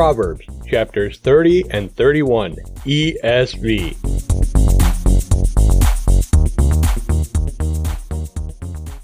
Proverbs chapters 30 and 31 ESV.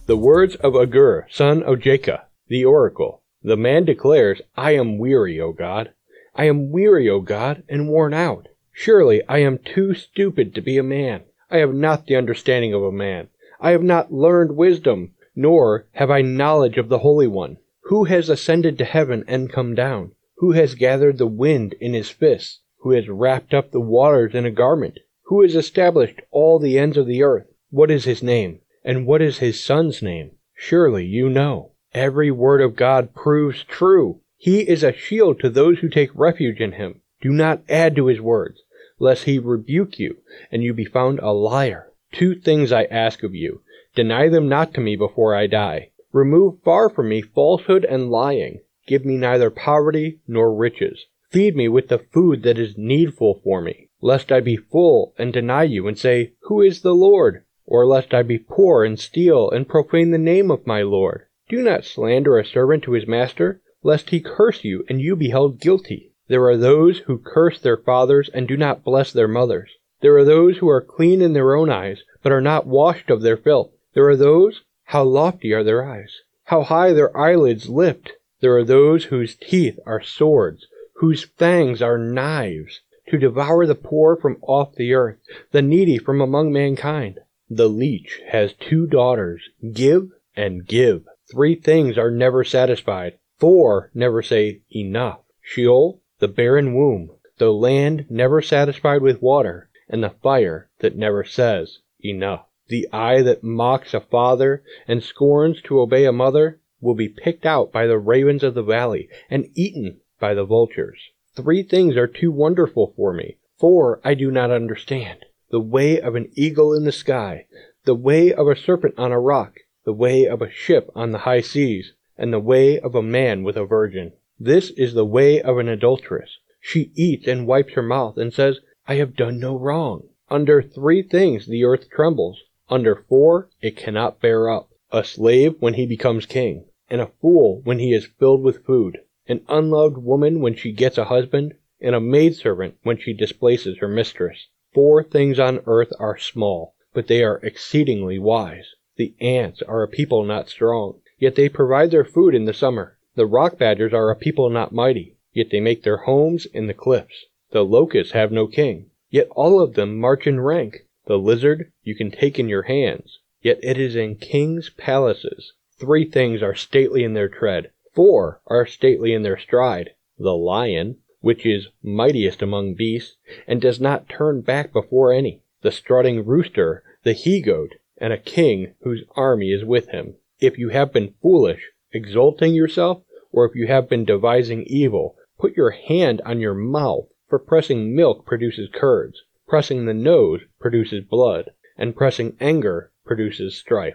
The words of Agur, son of Jakeh, the oracle. The man declares, I am weary, O God. I am weary, O God, and worn out. Surely I am too stupid to be a man. I have not the understanding of a man. I have not learned wisdom, nor have I knowledge of the Holy One. Who has ascended to heaven and come down? Who has gathered the wind in his fists? Who has wrapped up the waters in a garment? Who has established all the ends of the earth? What is his name? And what is his son's name? Surely you know. Every word of God proves true. He is a shield to those who take refuge in him. Do not add to his words, lest he rebuke you, and you be found a liar. Two things I ask of you. Deny them not to me before I die. Remove far from me falsehood and lying. Give me neither poverty nor riches. Feed me with the food that is needful for me, lest I be full and deny you and say, Who is the Lord? Or lest I be poor and steal and profane the name of my Lord. Do not slander a servant to his master, lest he curse you and you be held guilty. There are those who curse their fathers and do not bless their mothers. There are those who are clean in their own eyes, but are not washed of their filth. There are those, how lofty are their eyes, how high their eyelids lift. There are those whose teeth are swords, whose fangs are knives, to devour the poor from off the earth, the needy from among mankind. The leech has two daughters, give and give. Three things are never satisfied. Four never say enough. Sheol, the barren womb, the land never satisfied with water, and the fire that never says enough. The eye that mocks a father and scorns to obey a mother, will be picked out by the ravens of the valley and eaten by the vultures. Three things are too wonderful for me, four I do not understand. The way of an eagle in the sky, the way of a serpent on a rock, the way of a ship on the high seas, and the way of a man with a virgin. This is the way of an adulteress. She eats and wipes her mouth and says, I have done no wrong. Under three things the earth trembles. Under four it cannot bear up a slave when he becomes king, and a fool when he is filled with food, an unloved woman when she gets a husband, and a maidservant when she displaces her mistress. Four things on earth are small, but they are exceedingly wise. The ants are a people not strong, yet they provide their food in the summer. The rock badgers are a people not mighty, yet they make their homes in the cliffs. The locusts have no king, yet all of them march in rank. The lizard you can take in your hands, Yet it is in kings' palaces. Three things are stately in their tread, four are stately in their stride the lion, which is mightiest among beasts, and does not turn back before any, the strutting rooster, the he goat, and a king whose army is with him. If you have been foolish, exalting yourself, or if you have been devising evil, put your hand on your mouth, for pressing milk produces curds, pressing the nose produces blood, and pressing anger produces strife.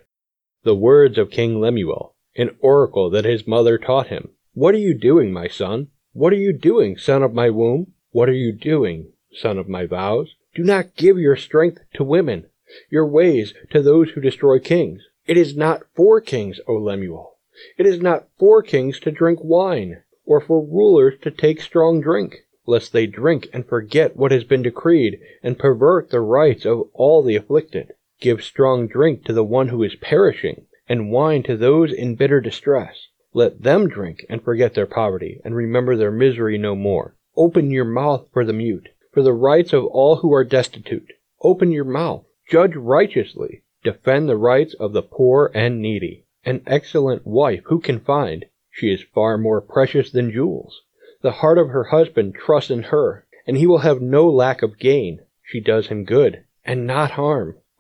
The words of King Lemuel, an oracle that his mother taught him. What are you doing, my son? What are you doing, son of my womb? What are you doing, son of my vows? Do not give your strength to women, your ways to those who destroy kings. It is not for kings, O Lemuel. It is not for kings to drink wine, or for rulers to take strong drink, lest they drink and forget what has been decreed, and pervert the rights of all the afflicted. Give strong drink to the one who is perishing, and wine to those in bitter distress. Let them drink and forget their poverty, and remember their misery no more. Open your mouth for the mute, for the rights of all who are destitute. Open your mouth. Judge righteously. Defend the rights of the poor and needy. An excellent wife who can find? She is far more precious than jewels. The heart of her husband trusts in her, and he will have no lack of gain. She does him good, and not harm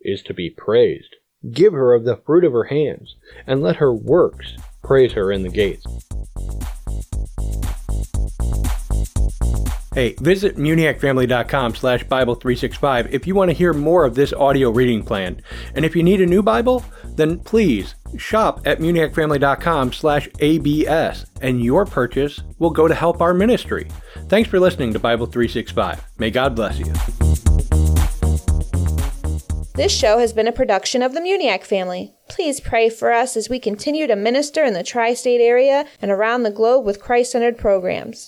is to be praised. Give her of the fruit of her hands, and let her works praise her in the gates. Hey, visit muniacfamily.com slash Bible365 if you want to hear more of this audio reading plan. And if you need a new Bible, then please shop at muniacfamily.com slash ABS, and your purchase will go to help our ministry. Thanks for listening to Bible 365. May God bless you. This show has been a production of the Muniac family. Please pray for us as we continue to minister in the tri state area and around the globe with Christ centered programs.